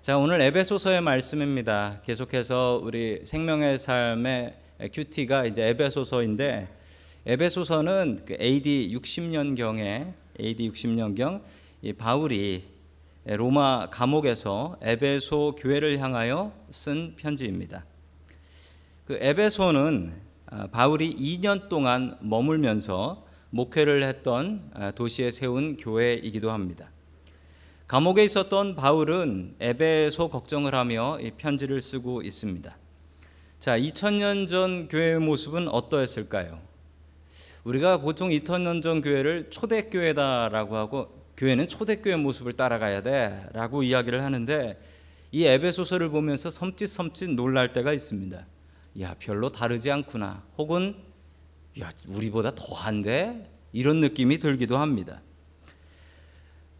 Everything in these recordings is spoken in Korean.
자, 오늘 에베소서의 말씀입니다. 계속해서 우리 생명의 삶의 큐티가 이제 에베소서인데 에베소서는 그 AD 60년 경에 AD 60년경 이 바울이 로마 감옥에서 에베소 교회를 향하여 쓴 편지입니다. 그 에베소는 아, 바울이 2년 동안 머물면서 목회를 했던 아, 도시에 세운 교회이기도 합니다. 감옥에 있었던 바울은 에베소 걱정을 하며 이 편지를 쓰고 있습니다. 자, 2000년 전 교회의 모습은 어떠했을까요? 우리가 보통 2000년 전 교회를 초대교회다라고 하고 교회는 초대교회 모습을 따라가야 돼라고 이야기를 하는데 이 에베소서를 보면서 섬찟섬찟 놀랄 때가 있습니다. 야, 별로 다르지 않구나. 혹은 야, 우리보다 더한데 이런 느낌이 들기도 합니다.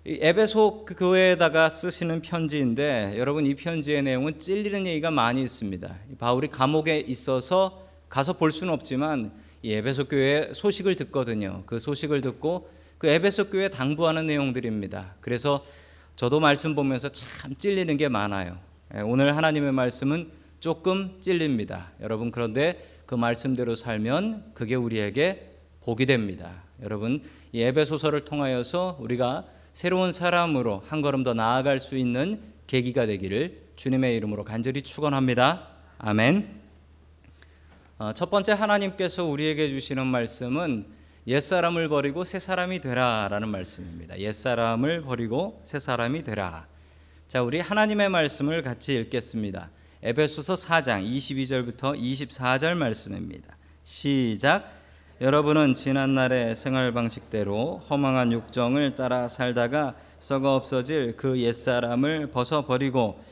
에베소 교회에다가 쓰시는 편지인데 여러분 이 편지의 내용은 찔리는 얘기가 많이 있습니다. 바울이 감옥에 있어서 가서 볼 수는 없지만 이 에베소 교회 소식을 듣거든요. 그 소식을 듣고 그 에베소 교회 당부하는 내용들입니다. 그래서 저도 말씀 보면서 참 찔리는 게 많아요. 예, 오늘 하나님의 말씀은 조금 찔립니다. 여러분 그런데 그 말씀대로 살면 그게 우리에게 복이 됩니다. 여러분 이 에베소서를 통하여서 우리가 새로운 사람으로 한 걸음 더 나아갈 수 있는 계기가 되기를 주님의 이름으로 간절히 축원합니다. 아멘. 어, 첫 번째 하나님께서 우리에게 주시는 말씀은 옛사람을 버리고 새 사람이 되라라는 말씀입니다. 옛사람을 버리고 새 사람이 되라. 자, 우리 하나님의 말씀을 같이 읽겠습니다. 에베소서 4장 22절부터 24절 말씀입니다. 시작. 여러분은 지난 날의 생활 방식대로 허망한 육정을 따라 살다가 썩어 없어질 그 옛사람을 벗어 버리고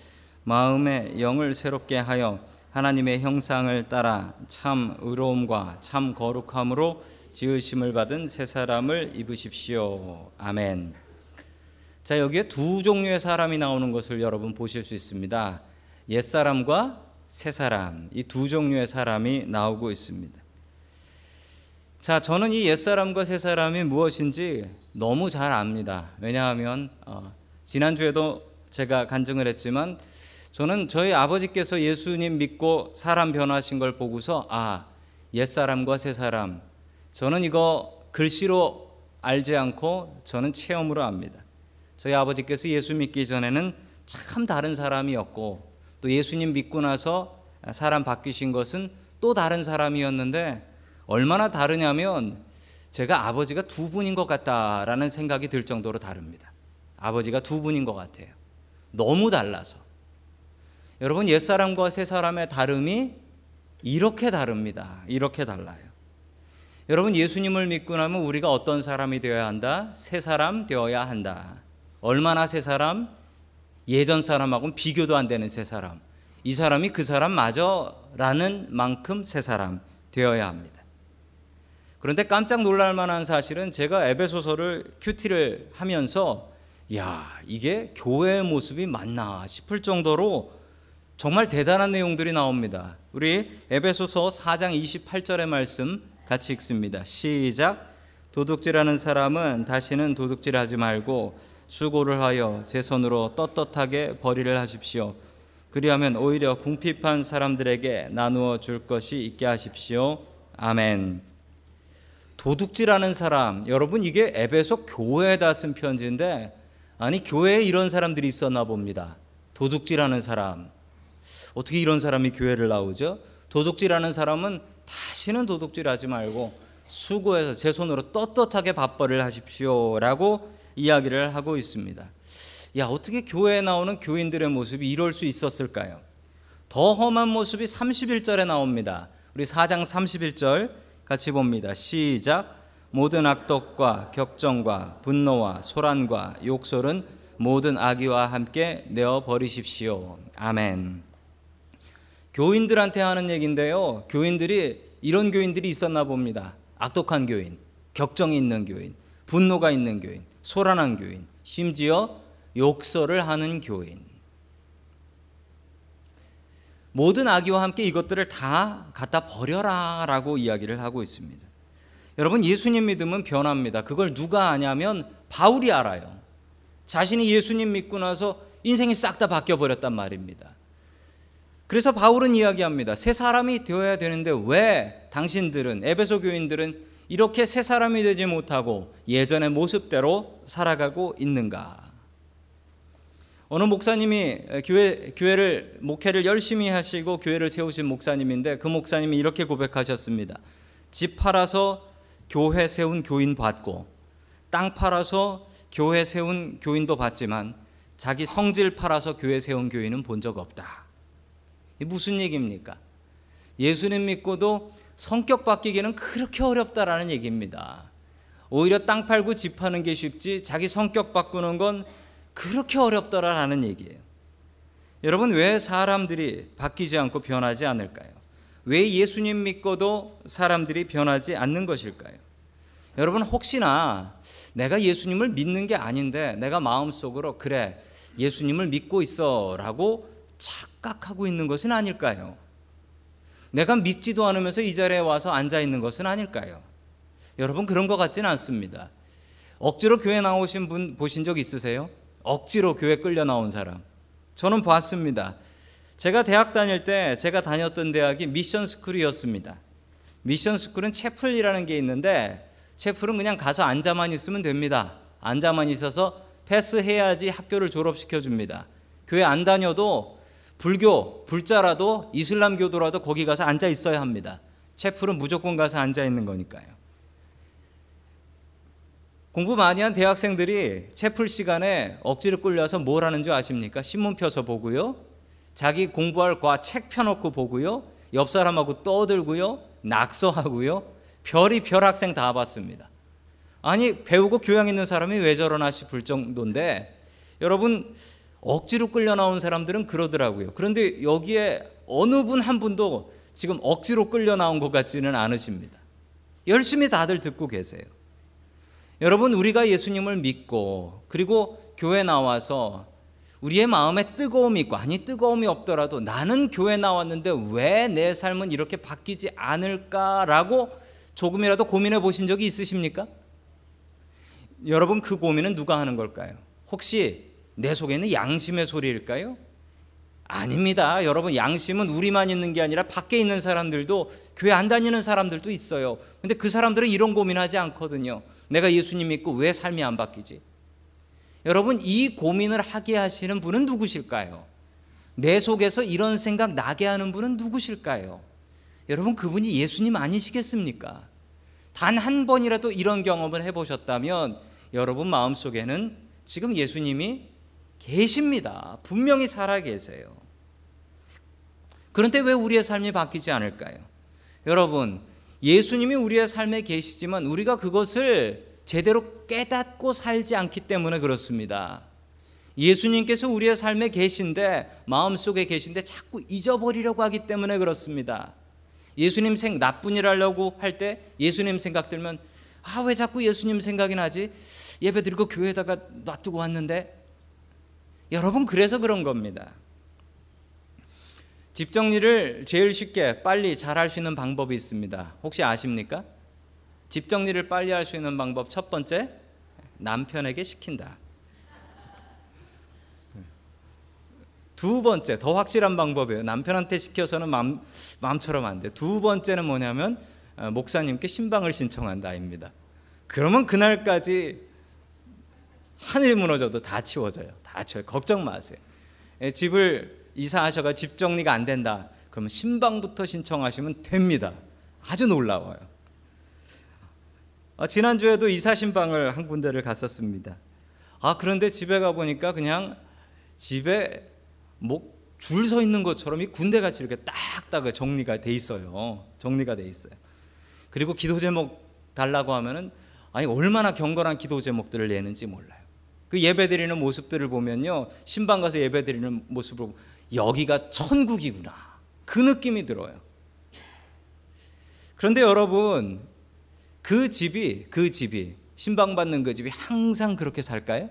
마음의 영을 새롭게 하여 하나님의 형상을 따라 참 의로움과 참 거룩함으로 지으심을 받은 새 사람을 입으십시오. 아멘. 자, 여기에 두 종류의 사람이 나오는 것을 여러분 보실 수 있습니다. 옛 사람과 새 사람. 이 두 종류의 사람이 나오고 있습니다. 자, 저는 이 옛 사람과 새 사람이 무엇인지 너무 잘 압니다. 왜냐하면 어, 지난주에도 제가 간증을 했지만 저는 저희 아버지께서 예수님 믿고 사람 변화하신 걸 보고서 아, 옛 사람과 새 사람 저는 이거 글씨로 알지 않고 저는 체험으로 압니다. 저희 아버지께서 예수 믿기 전에는 참 다른 사람이었고 또 예수님 믿고 나서 사람 바뀌신 것은 또 다른 사람이었는데 얼마나 다르냐면 제가 아버지가 두 분인 것 같다라는 생각이 들 정도로 다릅니다. 아버지가 두 분인 것 같아요. 너무 달라서. 여러분 옛사람과 새사람의 다름이 이렇게 다릅니다. 이렇게 달라요. 여러분 예수님을 믿고 나면 우리가 어떤 사람이 되어야 한다? 새 사람 되어야 한다. 얼마나 새 사람? 예전 사람하고는 비교도 안 되는 새 사람. 이 사람이 그 사람 마저라는 만큼 새 사람 되어야 합니다. 그런데 깜짝 놀랄 만한 사실은 제가 에베소서를 큐티를 하면서 야, 이게 교회의 모습이 맞나 싶을 정도로 정말 대단한 내용들이 나옵니다. 우리 에베소서 4장 28절의 말씀 같이 읽습니다. 시작. 도둑질하는 사람은 다시는 도둑질하지 말고 수고를 하여 제 손으로 떳떳하게 벌이를 하십시오. 그리하면 오히려 궁핍한 사람들에게 나누어 줄 것이 있게 하십시오. 아멘. 도둑질하는 사람, 여러분 이게 에베소 교회에다 쓴 편지인데 아니 교회에 이런 사람들이 있었나 봅니다. 도둑질하는 사람. 어떻게 이런 사람이 교회를 나오죠? 도둑질하는 사람은 다시는 도둑질하지 말고 수고해서 제 손으로 떳떳하게 밥벌이를 하십시오라고 이야기를 하고 있습니다. 야 어떻게 교회에 나오는 교인들의 모습이 이럴 수 있었을까요? 더 험한 모습이 31절에 나옵니다. 우리 4장 31절 같이 봅니다. 시작. 모든 악독과 격정과 분노와 소란과 욕설은 모든 악의와 함께 내어 버리십시오. 아멘. 교인들한테 하는 얘기인데요. 교인들이 이런 교인들이 있었나 봅니다. 악독한 교인, 격정이 있는 교인, 분노가 있는 교인, 소란한 교인, 심지어 욕설을 하는 교인. 모든 악의와 함께 이것들을 다 갖다 버려라 라고 이야기를 하고 있습니다. 여러분 예수님 믿으면 변합니다. 그걸 누가 아냐면 바울이 알아요. 자신이 예수님 믿고 나서 인생이 싹 다 바뀌어 버렸단 말입니다. 그래서 바울은 이야기합니다. 새 사람이 되어야 되는데 왜 당신들은 에베소 교인들은 이렇게 새 사람이 되지 못하고 예전의 모습대로 살아가고 있는가? 어느 목사님이 교회 교회를 목회를 열심히 하시고 교회를 세우신 목사님인데 그 목사님이 이렇게 고백하셨습니다. 집 팔아서 교회 세운 교인 받고 땅 팔아서 교회 세운 교인도 봤지만 자기 성질 팔아서 교회 세운 교인은 본 적 없다. 이 무슨 얘기입니까? 예수님 믿고도 성격 바뀌기는 그렇게 어렵다라는 얘기입니다. 오히려 땅 팔고 집 파는 게 쉽지 자기 성격 바꾸는 건 그렇게 어렵더라라는 얘기예요. 여러분 왜 사람들이 바뀌지 않고 변하지 않을까요? 왜 예수님 믿고도 사람들이 변하지 않는 것일까요? 여러분 혹시나 내가 예수님을 믿는 게 아닌데 내가 마음속으로 그래 예수님을 믿고 있어라고 착각하고 있는 것은 아닐까요? 내가 믿지도 않으면서 이 자리에 와서 앉아 있는 것은 아닐까요? 여러분 그런 것 같지는 않습니다. 억지로 교회 나오신 분 보신 적 있으세요? 억지로 교회 끌려 나온 사람. 저는 봤습니다. 제가 대학 다닐 때 제가 다녔던 대학이 미션 스쿨이었습니다. 미션 스쿨은 채플이라는 게 있는데 채플은 그냥 가서 앉아만 있으면 됩니다. 앉아만 있어서 패스해야지 학교를 졸업시켜 줍니다. 교회 안 다녀도 불교, 불자라도 이슬람교도라도 거기 가서 앉아 있어야 합니다. 채플은 무조건 가서 앉아 있는 거니까요. 공부 많이 한 대학생들이 채플 시간에 억지로 끌려서 뭘 하는 줄 아십니까? 신문 펴서 보고요. 자기 공부할 과 책 펴놓고 보고요. 옆 사람하고 떠들고요. 낙서하고요. 별이 별 학생 다 봤습니다. 아니 배우고 교양 있는 사람이 왜 저러나 싶을 정도인데 여러분 억지로 끌려 나온 사람들은 그러더라고요. 그런데 여기에 어느 분 한 분도 지금 억지로 끌려 나온 것 같지는 않으십니다. 열심히 다들 듣고 계세요. 여러분 우리가 예수님을 믿고 그리고 교회 나와서 우리의 마음에 뜨거움이 있고 아니 뜨거움이 없더라도 나는 교회 나왔는데 왜 내 삶은 이렇게 바뀌지 않을까라고 조금이라도 고민해 보신 적이 있으십니까? 여러분 그 고민은 누가 하는 걸까요? 혹시 내 속에 있는 양심의 소리일까요? 아닙니다. 여러분 양심은 우리만 있는 게 아니라 밖에 있는 사람들도 교회 안 다니는 사람들도 있어요. 근데 그 사람들은 이런 고민하지 않거든요. 내가 예수님 믿고 왜 삶이 안 바뀌지? 여러분 이 고민을 하게 하시는 분은 누구실까요? 내 속에서 이런 생각 나게 하는 분은 누구실까요? 여러분 그분이 예수님 아니시겠습니까? 단 한 번이라도 이런 경험을 해보셨다면 여러분 마음속에는 지금 예수님이 계십니다. 분명히 살아 계세요. 그런데 왜 우리의 삶이 바뀌지 않을까요? 여러분 예수님이 우리의 삶에 계시지만 우리가 그것을 제대로 깨닫고 살지 않기 때문에 그렇습니다. 예수님께서 우리의 삶에 계신데 마음속에 계신데 자꾸 잊어버리려고 하기 때문에 그렇습니다. 예수님 생 하려고 할 때 예수님 생각 들면 아 왜 자꾸 예수님 생각이 나지? 예배 드리고 교회에다가 놔두고 왔는데 여러분 그래서 그런 겁니다. 집 정리를 제일 쉽게 빨리 잘 할 수 있는 방법이 있습니다. 혹시 아십니까? 집 정리를 빨리 할 수 있는 방법 첫 번째 남편에게 시킨다. 두 번째 더 확실한 방법이에요. 남편한테 시켜서는 마음, 마음처럼 안 돼. 두 번째는 뭐냐면 어, 목사님께 신방을 신청한다입니다. 그러면 그날까지 하늘이 무너져도 다 치워져요. 다 치워. 걱정 마세요. 예, 집을 이사하셔가 집 정리가 안 된다. 그러면 신방부터 신청하시면 됩니다. 아주 놀라워요. 아, 지난주에도 이사 신방을 한 군데를 갔었습니다. 아, 그런데 집에 가 보니까 그냥 집에 뭐 줄 서 있는 것처럼 이 군대 같이 이렇게 딱딱 정리가 돼 있어요. 정리가 돼 있어요. 그리고 기도 제목 달라고 하면은 아니 얼마나 경건한 기도 제목들을 내는지 몰라요. 그 예배 드리는 모습들을 보면요. 신방 가서 예배 드리는 모습을 여기가 천국이구나. 그 느낌이 들어요. 그런데 여러분, 그 집이, 그 집이, 신방받는 그 집이 항상 그렇게 살까요?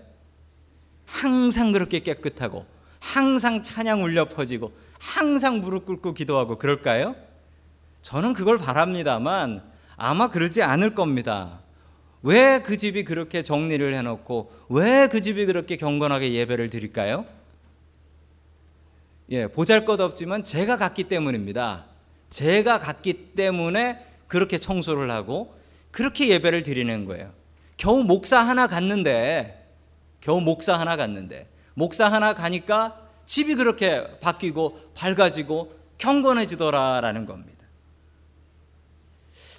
항상 그렇게 깨끗하고, 항상 찬양 울려 퍼지고, 항상 무릎 꿇고 기도하고 그럴까요? 저는 그걸 바랍니다만 아마 그러지 않을 겁니다. 왜 그 집이 그렇게 정리를 해놓고 왜 그 집이 그렇게 경건하게 예배를 드릴까요? 예, 보잘 것 없지만 제가 갔기 때문입니다. 제가 갔기 때문에 그렇게 청소를 하고 그렇게 예배를 드리는 거예요. 겨우 목사 하나 갔는데 겨우 목사 하나 갔는데 목사 하나 가니까 집이 그렇게 바뀌고 밝아지고 경건해지더라라는 겁니다.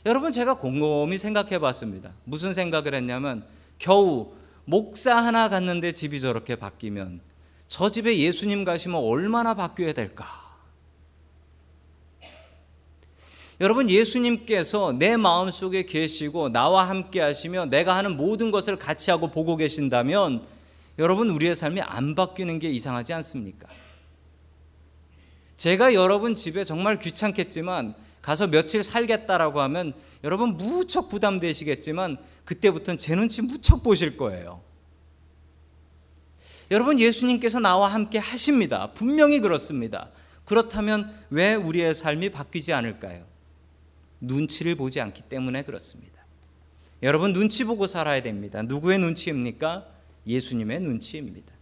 여러분 제가 곰곰이 생각해 봤습니다. 무슨 생각을 했냐면 겨우 목사 하나 갔는데 집이 저렇게 바뀌면 저 집에 예수님 가시면 얼마나 바뀌어야 될까? 여러분 예수님께서 내 마음속에 계시고 나와 함께 하시며 내가 하는 모든 것을 같이 하고 보고 계신다면 여러분 우리의 삶이 안 바뀌는 게 이상하지 않습니까? 제가 여러분 집에 정말 귀찮겠지만 가서 며칠 살겠다라고 하면 여러분 무척 부담되시겠지만 그때부터는 제 눈치 무척 보실 거예요. 여러분 예수님께서 나와 함께 하십니다. 분명히 그렇습니다. 그렇다면 왜 우리의 삶이 바뀌지 않을까요? 눈치를 보지 않기 때문에 그렇습니다. 여러분 눈치 보고 살아야 됩니다. 누구의 눈치입니까? 예수님의 눈치입니다.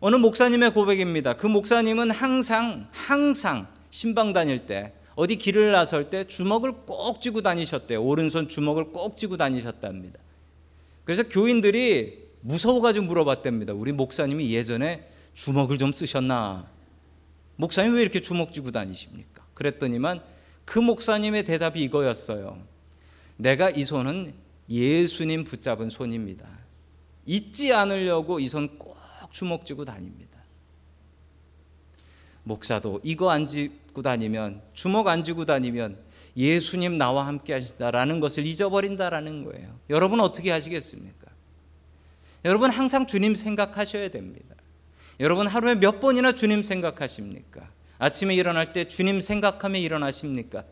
어느 목사님의 고백입니다. 그 목사님은 항상 항상 신방 다닐 때 어디 길을 나설 때 주먹을 꼭 쥐고 다니셨대요. 오른손 주먹을 꼭 쥐고 다니셨답니다. 그래서 교인들이 무서워가지고 물어봤답니다. 우리 목사님이 예전에 주먹을 좀 쓰셨나? 목사님 왜 이렇게 주먹 쥐고 다니십니까? 그랬더니만 그 목사님의 대답이 이거였어요. 내가 이 손은 예수님 붙잡은 손입니다. 잊지 않으려고 이 손 꼭 주먹 쥐고 다닙니다. 목사도 이거 안 쥐고 다니면 주먹 안 쥐고 다니면 예수님 나와 함께 하신다라는 것을 잊어버린다라는 거예요. 여러분 어떻게 하시겠습니까? 여러분 항상 주님 생각하셔야 됩니다. 여러분 하루에 몇 번이나 주님 생각하십니까? 아침에 일어날 때 주님 생각하며 일어나십니까?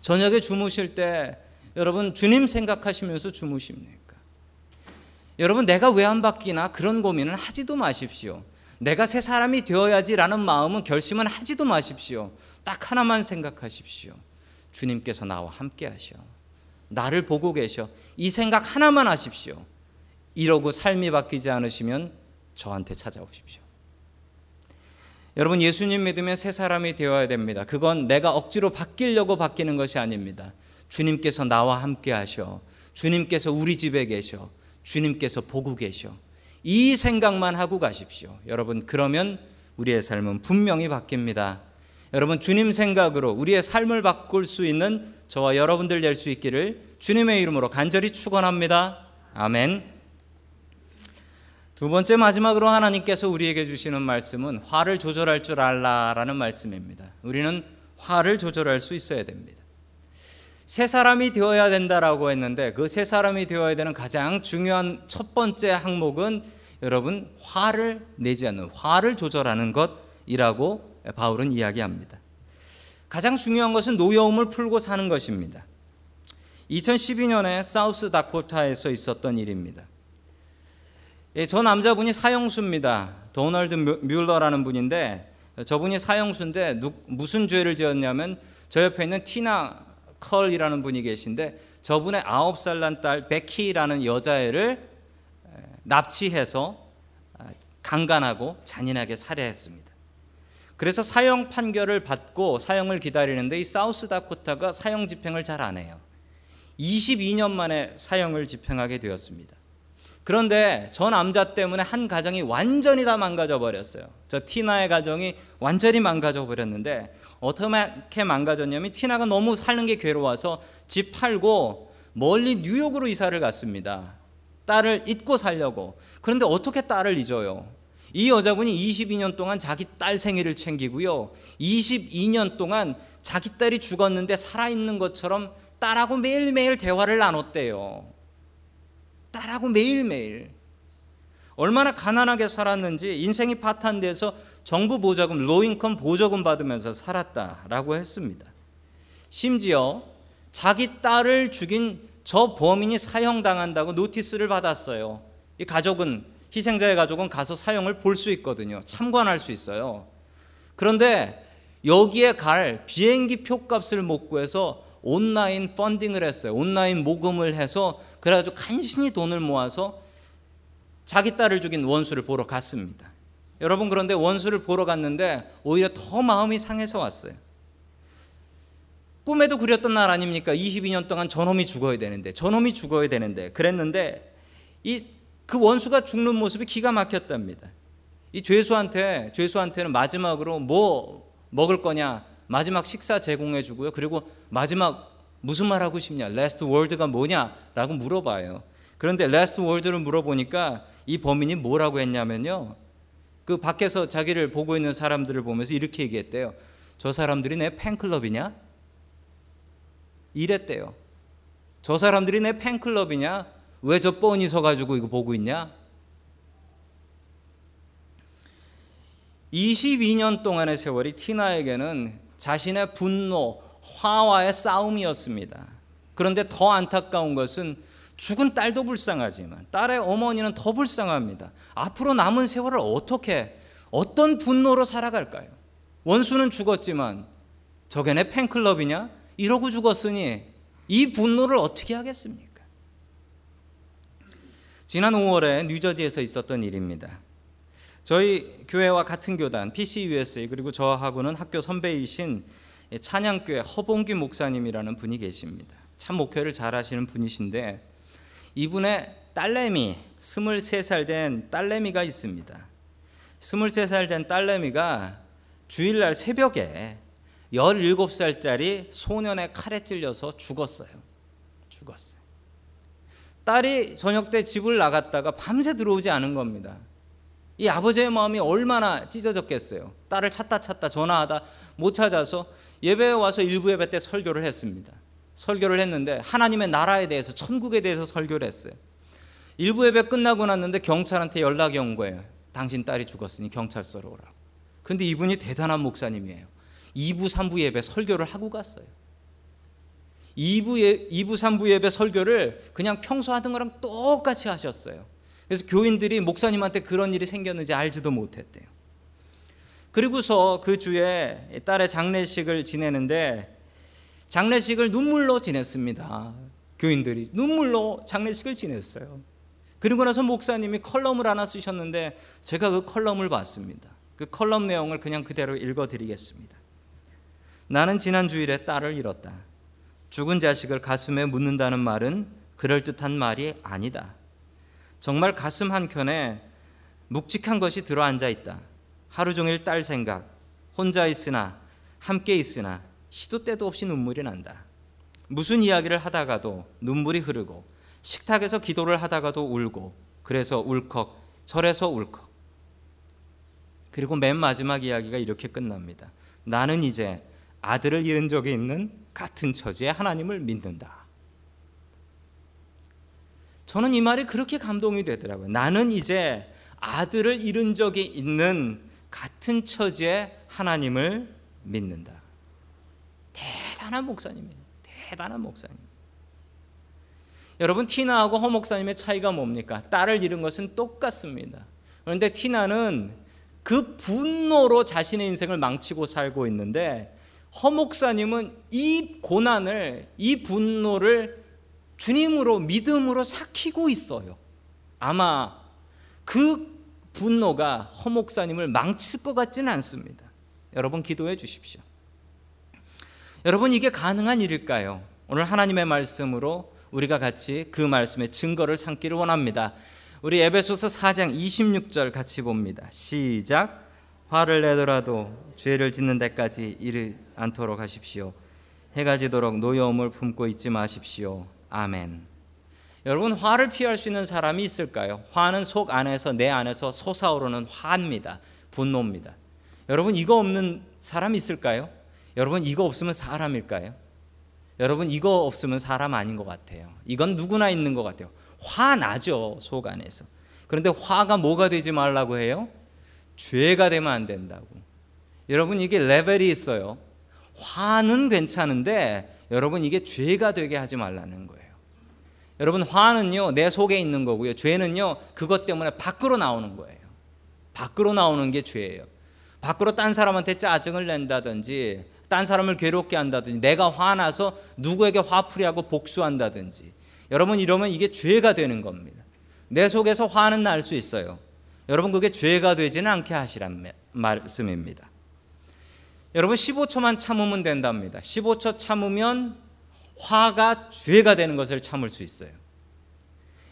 저녁에 주무실 때 여러분 주님 생각하시면서 주무십니까? 여러분 내가 왜 안 바뀌나 그런 고민을 하지도 마십시오. 내가 새 사람이 되어야지라는 마음은 결심은 하지도 마십시오. 딱 하나만 생각하십시오. 주님께서 나와 함께 하셔. 나를 보고 계셔. 이 생각 하나만 하십시오. 이러고 삶이 바뀌지 않으시면 저한테 찾아오십시오. 여러분 예수님 믿으면 새 사람이 되어야 됩니다. 그건 내가 억지로 바뀌려고 바뀌는 것이 아닙니다. 주님께서 나와 함께 하셔. 주님께서 우리 집에 계셔. 주님께서 보고 계셔. 이 생각만 하고 가십시오. 여러분 그러면 우리의 삶은 분명히 바뀝니다. 여러분 주님 생각으로 우리의 삶을 바꿀 수 있는 저와 여러분들 될 수 있기를 주님의 이름으로 간절히 축원합니다. 아멘. 두 번째 마지막으로 하나님께서 우리에게 주시는 말씀은 화를 조절할 줄 알라라는 말씀입니다. 우리는 화를 조절할 수 있어야 됩니다. 새 사람이 되어야 된다라고 했는데 그새 사람이 되어야 되는 가장 중요한 첫 번째 항목은 여러분 화를 내지 않는 화를 조절하는 것이라고 바울은 이야기합니다. 가장 중요한 것은 노여움을 풀고 사는 것입니다. 2012년에 사우스 다코타에서 있었던 일입니다. 예, 저 남자분이 사형수입니다. 도널드 뮬러라는 분인데 저분이 사형수인데 무슨 죄를 지었냐면 저 옆에 있는 티나 컬이라는 분이 계신데 저분의 아홉 살 난 딸 베키라는 여자애를 납치해서 아, 강간하고 잔인하게 살해했습니다. 그래서 사형 판결을 받고 사형을 기다리는데 이 사우스 다코타가 사형 집행을 잘 안 해요. 22년 만에 사형을 집행하게 되었습니다. 그런데 저 남자 때문에 한 가정이 완전히 다 망가져 버렸어요. 저 티나의 가정이 완전히 망가져 버렸는데 어떻게 망가졌냐면 티나가 너무 사는 게 괴로워서 집 팔고 멀리 뉴욕으로 이사를 갔습니다. 딸을 잊고 살려고. 그런데 어떻게 딸을 잊어요? 이 여자분이 22년 동안 자기 딸 생일을 챙기고요. 22년 동안 자기 딸이 죽었는데 살아있는 것처럼 딸하고 매일매일 대화를 나눴대요. 딸하고 매일매일 얼마나 가난하게 살았는지 인생이 파탄돼서 정부 보조금, 로인컴 보조금 받으면서 살았다라고 했습니다. 심지어 자기 딸을 죽인 저 범인이 사형당한다고 노티스를 받았어요. 이 가족은 희생자의 가족은 가서 사형을 볼 수 있거든요. 참관할 수 있어요. 그런데 여기에 갈 비행기 표값을 못 구해서 온라인 펀딩을 했어요. 온라인 모금을 해서 그래가지고 간신히 돈을 모아서 자기 딸을 죽인 원수를 보러 갔습니다. 여러분 그런데 원수를 보러 갔는데 오히려 더 마음이 상해서 왔어요. 꿈에도 그렸던 날 아닙니까? 22년 동안 저놈이 죽어야 되는데 저놈이 죽어야 되는데 그랬는데 이 그 원수가 죽는 모습이 기가 막혔답니다. 이 죄수한테 죄수한테는 마지막으로 뭐 먹을 거냐 마지막 식사 제공해 주고요. 그리고 마지막 무슨 말 하고 싶냐? last word가 뭐냐라고 물어봐요. 그런데 last word를 물어보니까 이 범인이 뭐라고 했냐면요. 그 밖에서 자기를 보고 있는 사람들을 보면서 이렇게 얘기했대요. 저 사람들이 내 팬클럽이냐? 이랬대요. 저 사람들이 내 팬클럽이냐? 왜 저 뻔히 서가지고 이거 보고 있냐? 22년 동안의 세월이 티나에게는 자신의 분노, 화와의 싸움이었습니다. 그런데 더 안타까운 것은 죽은 딸도 불쌍하지만 딸의 어머니는 더 불쌍합니다. 앞으로 남은 세월을 어떻게 어떤 분노로 살아갈까요? 원수는 죽었지만 저게 내 팬클럽이냐? 이러고 죽었으니 이 분노를 어떻게 하겠습니까? 지난 5월에 뉴저지에서 있었던 일입니다. 저희 교회와 같은 교단 PCUSA 그리고 저하고는 학교 선배이신 찬양교회 허봉규 목사님이라는 분이 계십니다. 참 목회를 잘하시는 분이신데 이분의 딸내미 23살 된 딸내미가 있습니다. 23살 된 딸내미가 주일날 새벽에 17살짜리 소년의 칼에 찔려서 죽었어요. 죽었어요. 딸이 저녁 때 집을 나갔다가 밤새 들어오지 않은 겁니다. 이 아버지의 마음이 얼마나 찢어졌겠어요. 딸을 찾다 찾다 전화하다 못 찾아서 예배에 와서 일부 예배 때 설교를 했습니다. 설교를 했는데 하나님의 나라에 대해서 천국에 대해서 설교를 했어요. 일부 예배 끝나고 났는데 경찰한테 연락이 온 거예요. 당신 딸이 죽었으니 경찰서로 오라고. 근데 이분이 대단한 목사님이에요. 2부, 3부 예배 설교를 하고 갔어요. 2부, 예, 2부 3부 예배 설교를 그냥 평소 하던 거랑 똑같이 하셨어요. 그래서 교인들이 목사님한테 그런 일이 생겼는지 알지도 못했대요. 그리고서 그 주에 딸의 장례식을 지내는데 장례식을 눈물로 지냈습니다. 교인들이 눈물로 장례식을 지냈어요. 그리고 나서 목사님이 컬럼을 하나 쓰셨는데 제가 그 컬럼을 봤습니다. 그 컬럼 내용을 그냥 그대로 읽어 드리겠습니다. 나는 지난 주일에 딸을 잃었다. 죽은 자식을 가슴에 묻는다는 말은 그럴듯한 말이 아니다. 정말 가슴 한켠에 묵직한 것이 들어앉아 있다. 하루 종일 딸 생각, 혼자 있으나 함께 있으나 시도 때도 없이 눈물이 난다. 무슨 이야기를 하다가도 눈물이 흐르고 식탁에서 기도를 하다가도 울고 그래서 울컥 절에서 울컥 그리고 맨 마지막 이야기가 이렇게 끝납니다. 나는 이제 아들을 잃은 적이 있는 같은 처지에 하나님을 믿는다. 저는 이 말이 그렇게 감동이 되더라고요. 나는 이제 아들을 잃은 적이 있는 같은 처지에 하나님을 믿는다. 대단한 목사님이에요. 대단한 목사님. 여러분 티나하고 허 목사님의 차이가 뭡니까? 딸을 잃은 것은 똑같습니다. 그런데 티나는 그 분노로 자신의 인생을 망치고 살고 있는데 허 목사님은 이 고난을 이 분노를 주님으로 믿음으로 삭히고 있어요. 아마 그 분노가 허 목사님을 망칠 것 같지는 않습니다. 여러분 기도해 주십시오. 여러분 이게 가능한 일일까요? 오늘 하나님의 말씀으로 우리가 같이 그 말씀의 증거를 삼기를 원합니다. 우리 에베소서 4장 26절 같이 봅니다. 시작. 화를 내더라도 죄를 짓는 데까지 이르 않도록 하십시오. 해가 지도록 노여움을 품고 있지 마십시오. 아멘. 여러분 화를 피할 수 있는 사람이 있을까요? 화는 속 안에서 내 안에서 솟아오르는 화입니다. 분노입니다. 여러분 이거 없는 사람 있을까요? 여러분 이거 없으면 사람일까요? 여러분 이거 없으면 사람 아닌 것 같아요. 이건 누구나 있는 것 같아요. 화 나죠 속 안에서. 그런데 화가 뭐가 되지 말라고 해요? 죄가 되면 안 된다고. 여러분 이게 레벨이 있어요. 화는 괜찮은데 여러분 이게 죄가 되게 하지 말라는 거예요. 여러분 화는요 내 속에 있는 거고요. 죄는요 그것 때문에 밖으로 나오는 거예요. 밖으로 나오는 게 죄예요. 밖으로 딴 사람한테 짜증을 낸다든지 딴 사람을 괴롭게 한다든지 내가 화나서 누구에게 화풀이하고 복수한다든지 여러분 이러면 이게 죄가 되는 겁니다. 내 속에서 화는 날 수 있어요. 여러분 그게 죄가 되지는 않게 하시란 말씀입니다. 여러분 15초만 참으면 된답니다. 15초 참으면 화가 죄가 되는 것을 참을 수 있어요.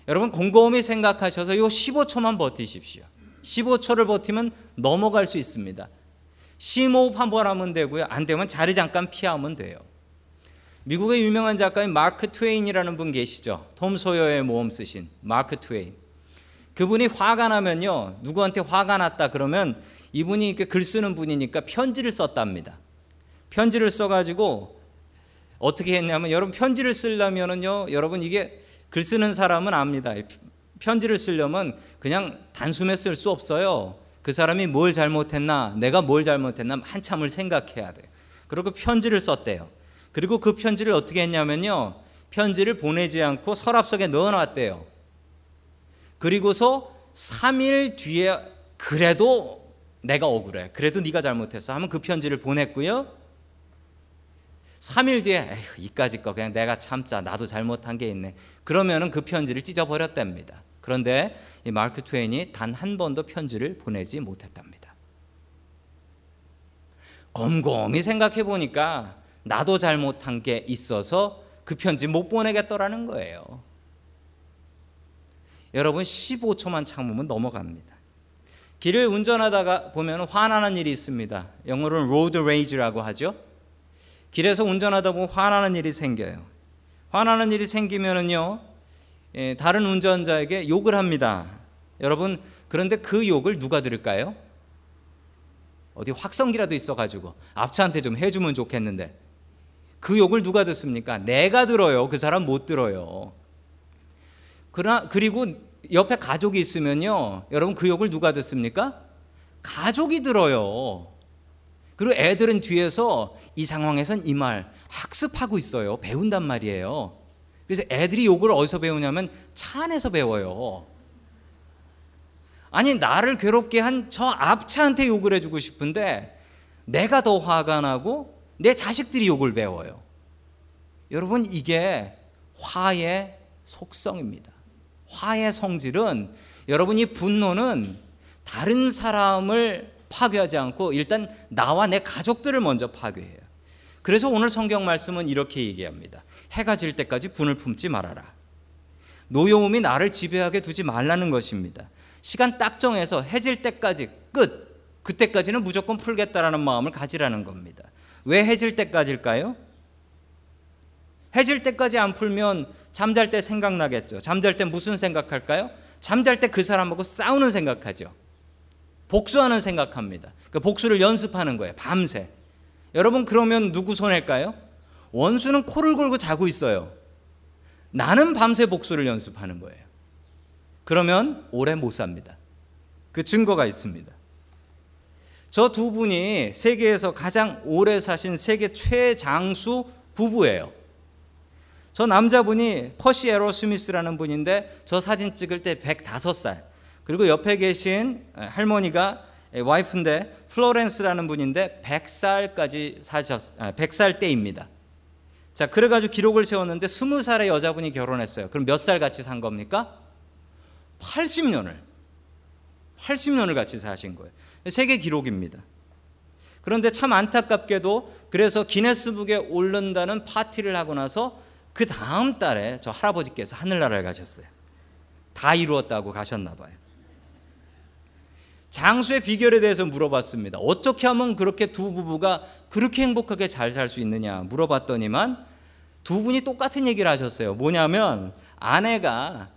여러분 곰곰이 생각하셔서 이 15초만 버티십시오. 15초를 버티면 넘어갈 수 있습니다. 심호흡 한 번 하면 되고요. 안 되면 자리 잠깐 피하면 돼요. 미국의 유명한 작가인 마크 트웨인이라는 분 계시죠. 톰 소여의 모험 쓰신 마크 트웨인. 그분이 화가 나면요. 누구한테 화가 났다 그러면 이분이 글 쓰는 분이니까 편지를 썼답니다. 편지를 써가지고 어떻게 했냐면 여러분 편지를 쓰려면은요. 여러분 이게 글 쓰는 사람은 압니다. 편지를 쓰려면 그냥 단숨에 쓸 수 없어요. 그 사람이 뭘 잘못했나, 내가 뭘 잘못했나 한참을 생각해야 돼. 그리고 편지를 썼대요. 그리고 그 편지를 어떻게 했냐면요. 편지를 보내지 않고 서랍 속에 넣어 놨대요. 그리고서 3일 뒤에 그래도 내가 억울해. 그래도 네가 잘못했어. 하면 그 편지를 보냈고요. 3일 뒤에 이까짓 거 그냥 내가 참자. 나도 잘못한 게 있네. 그러면은 그 편지를 찢어 버렸답니다. 그런데 이 마크 트웨인이 단 한 번도 편지를 보내지 못했답니다. 곰곰이 생각해 보니까 나도 잘못한 게 있어서 그 편지 못 보내겠더라는 거예요. 여러분 15초만 참으면 넘어갑니다. 길을 운전하다가 보면 화나는 일이 있습니다. 영어로는 road rage라고 하죠. 길에서 운전하다 보면 화나는 일이 생겨요. 화나는 일이 생기면은요, 예, 다른 운전자에게 욕을 합니다. 여러분, 그런데 그 욕을 누가 들을까요? 어디 확성기라도 있어가지고 앞차한테 좀 해주면 좋겠는데 그 욕을 누가 듣습니까? 내가 들어요. 그 사람 못 들어요. 그러나 그리고 옆에 가족이 있으면요, 여러분 그 욕을 누가 듣습니까? 가족이 들어요. 그리고 애들은 뒤에서 이 상황에선 이 말 학습하고 있어요. 배운단 말이에요. 그래서 애들이 욕을 어디서 배우냐면 차 안에서 배워요. 아니, 나를 괴롭게 한 저 앞차한테 욕을 해주고 싶은데 내가 더 화가 나고 내 자식들이 욕을 배워요. 여러분, 이게 화의 속성입니다. 화의 성질은 여러분 이 분노는 다른 사람을 파괴하지 않고 일단 나와 내 가족들을 먼저 파괴해요. 그래서 오늘 성경 말씀은 이렇게 얘기합니다. 해가 질 때까지 분을 품지 말아라. 노여움이 나를 지배하게 두지 말라는 것입니다. 시간 딱 정해서 해질 때까지 끝. 그때까지는 무조건 풀겠다라는 마음을 가지라는 겁니다. 왜 해질 때까지일까요? 해질 때까지 안 풀면 잠잘 때 생각나겠죠. 잠잘 때 무슨 생각할까요? 잠잘 때 그 사람하고 싸우는 생각하죠. 복수하는 생각합니다. 그 복수를 연습하는 거예요. 밤새. 여러분 그러면 누구 손해일까요? 원수는 코를 골고 자고 있어요. 나는 밤새 복수를 연습하는 거예요. 그러면 오래 못 삽니다. 그 증거가 있습니다. 저 두 분이 세계에서 가장 오래 사신 세계 최장수 부부예요. 저 남자분이 퍼시 애로스미스라는 분인데 저 사진 찍을 때 105살. 그리고 옆에 계신 할머니가 와이프인데 플로렌스라는 분인데 100살까지 사셨 100살 때입니다. 자, 그래 가지고 기록을 세웠는데 20살의 여자분이 결혼했어요. 그럼 몇 살 같이 산 겁니까? 80년을 80년을 같이 사신 거예요. 세계 기록입니다. 그런데 참 안타깝게도 그래서 기네스북에 오른다는 파티를 하고 나서 그 다음 달에 저 할아버지께서 하늘나라를 가셨어요. 다 이루었다고 가셨나 봐요. 장수의 비결에 대해서 물어봤습니다. 어떻게 하면 그렇게 두 부부가 그렇게 행복하게 잘 살 수 있느냐 물어봤더니만 두 분이 똑같은 얘기를 하셨어요. 뭐냐면 아내가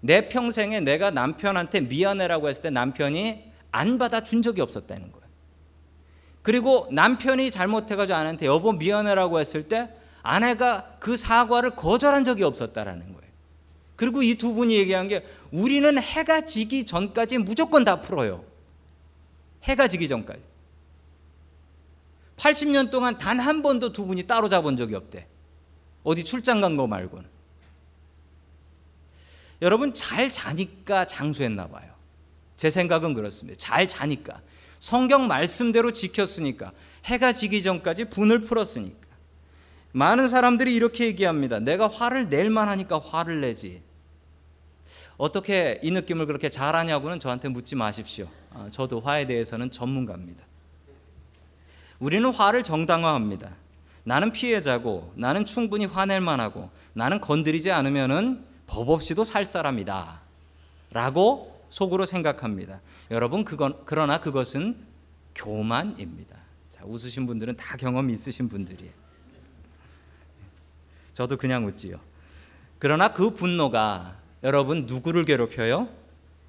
내 평생에 내가 남편한테 미안해라고 했을 때 남편이 안 받아준 적이 없었다는 거예요. 그리고 남편이 잘못해가지고 아내한테 여보 미안해라고 했을 때 아내가 그 사과를 거절한 적이 없었다라는 거예요. 그리고 이 두 분이 얘기한 게 우리는 해가 지기 전까지 무조건 다 풀어요. 해가 지기 전까지. 80년 동안 단 한 번도 두 분이 따로 잡은 적이 없대. 어디 출장 간 거 말고는. 여러분 잘 자니까 장수했나 봐요. 제 생각은 그렇습니다. 잘 자니까. 성경 말씀대로 지켰으니까. 해가 지기 전까지 분을 풀었으니까. 많은 사람들이 이렇게 얘기합니다. 내가 화를 낼 만하니까 화를 내지. 어떻게 이 느낌을 그렇게 잘하냐고는 저한테 묻지 마십시오. 아, 저도 화에 대해서는 전문가입니다. 우리는 화를 정당화합니다. 나는 피해자고 나는 충분히 화낼 만하고 나는 건드리지 않으면은 법 없이도 살 사람이다. 라고 속으로 생각합니다. 여러분 그건 그러나 그것은 교만입니다. 자, 웃으신 분들은 다 경험이 있으신 분들이에요. 저도 그냥 웃지요. 그러나 그 분노가 여러분 누구를 괴롭혀요?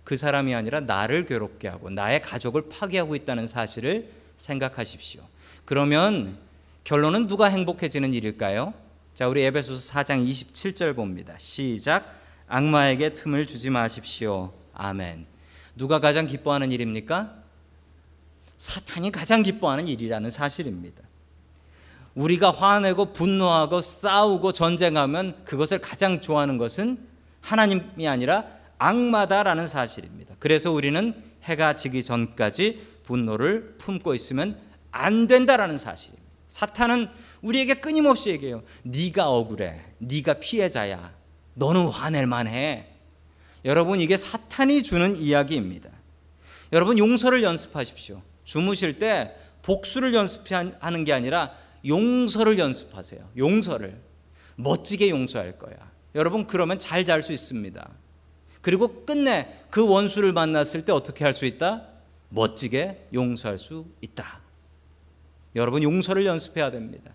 그 사람이 아니라 나를 괴롭게 하고 나의 가족을 파괴하고 있다는 사실을 생각하십시오. 그러면 결론은 누가 행복해지는 일일까요? 자, 우리 에베소서 4장 27절 봅니다. 시작. 악마에게 틈을 주지 마십시오. 아멘. 누가 가장 기뻐하는 일입니까? 사탄이 가장 기뻐하는 일이라는 사실입니다. 우리가 화내고 분노하고 싸우고 전쟁하면 그것을 가장 좋아하는 것은 하나님이 아니라 악마다라는 사실입니다. 그래서 우리는 해가 지기 전까지 분노를 품고 있으면 안 된다라는 사실입니다. 사탄은 우리에게 끊임없이 얘기해요. 네가 억울해. 네가 피해자야. 너는 화낼 만해. 여러분 이게 사탄이 주는 이야기입니다. 여러분 용서를 연습하십시오. 주무실 때 복수를 연습하는 게 아니라 용서를 연습하세요. 용서를 멋지게 용서할 거야. 여러분 그러면 잘 잘 수 있습니다. 그리고 끝내 그 원수를 만났을 때 어떻게 할 수 있다? 멋지게 용서할 수 있다. 여러분 용서를 연습해야 됩니다.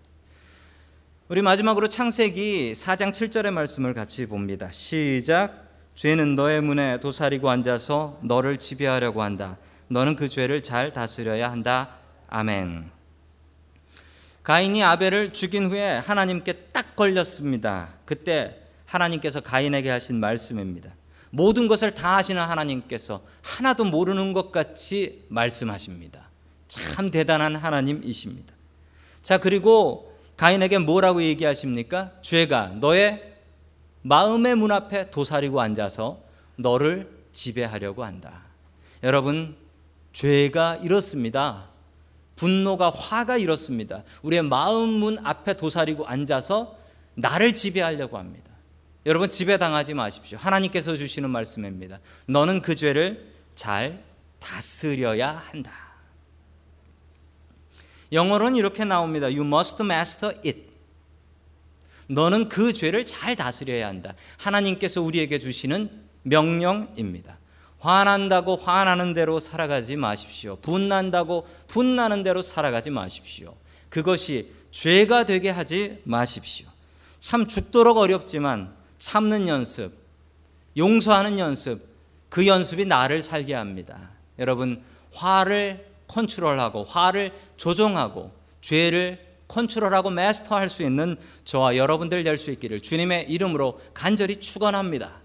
우리 마지막으로 창세기 4장 7절의 말씀을 같이 봅니다. 시작. 죄는 너의 문에 도사리고 앉아서 너를 지배하려고 한다. 너는 그 죄를 잘 다스려야 한다. 아멘. 가인이 아벨을 죽인 후에 하나님께 딱 걸렸습니다. 그때 하나님께서 가인에게 하신 말씀입니다. 모든 것을 다 하시는 하나님께서 하나도 모르는 것 같이 말씀하십니다. 참 대단한 하나님이십니다. 자, 그리고 가인에게 뭐라고 얘기하십니까? 죄가 너의 마음의 문 앞에 도사리고 앉아서 너를 지배하려고 한다. 여러분, 죄가 이렇습니다. 분노가 화가 이렇습니다. 우리의 마음 문 앞에 도사리고 앉아서 나를 지배하려고 합니다. 여러분 지배당하지 마십시오. 하나님께서 주시는 말씀입니다. 너는 그 죄를 잘 다스려야 한다. 영어로는 이렇게 나옵니다. You must master it. 너는 그 죄를 잘 다스려야 한다. 하나님께서 우리에게 주시는 명령입니다. 화난다고 화나는 대로 살아가지 마십시오. 분난다고 분나는 대로 살아가지 마십시오. 그것이 죄가 되게 하지 마십시오. 참 죽도록 어렵지만 참는 연습, 용서하는 연습, 그 연습이 나를 살게 합니다. 여러분, 화를 컨트롤하고 화를 조종하고 죄를 컨트롤하고 마스터할 수 있는 저와 여러분들 될 수 있기를 주님의 이름으로 간절히 축원합니다.